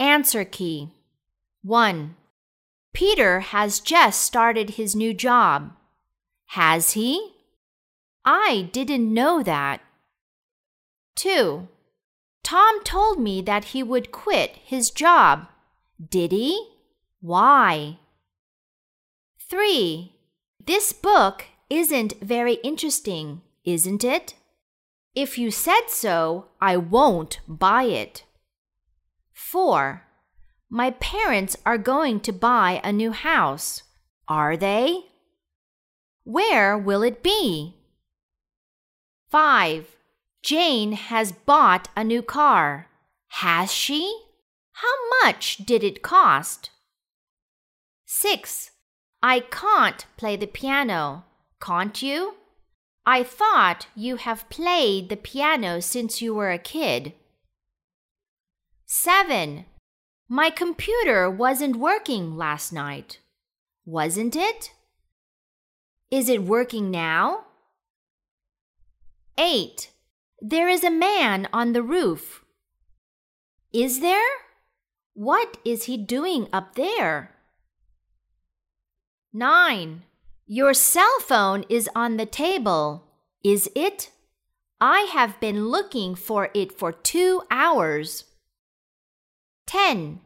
Answer key 1. Peter has just started his new job. Has he? I didn't know that. 2. Tom told me that he would quit his job. Did he? Why? 3. This book isn't very interesting, isn't it? If you said so, I won't buy it. 4. My parents are going to buy a new house. Are they? Where will it be? 5. Jane has bought a new car. Has she? How much did it cost? 6. I can't play the piano. Can't you? I thought you have played the piano since you were a kid. 7. My computer wasn't working last night. Wasn't it? Is it working now? 8. There is a man on the roof. Is there? What is he doing up there? 9. Your cell phone is on the table, is it? I have been looking for it for two hours. 10.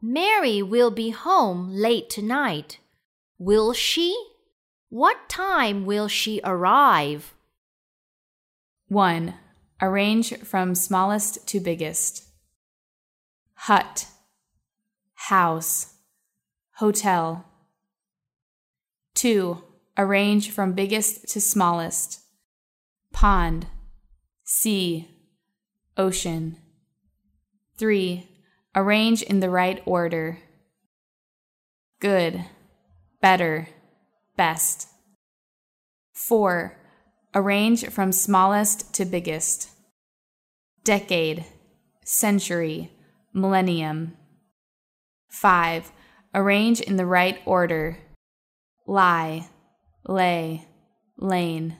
Mary will be home late tonight. Will she? What time will she arrive? 1. Arrange from smallest to biggest. Hut, house, hotel. 2. Arrange from biggest to smallest. Pond, sea, ocean. 3. Arrange in the right order. Good, better, best. 4. Arrange from smallest to biggest. Decade, century, millennium. 5. Arrange in the right order lie, lay, lain.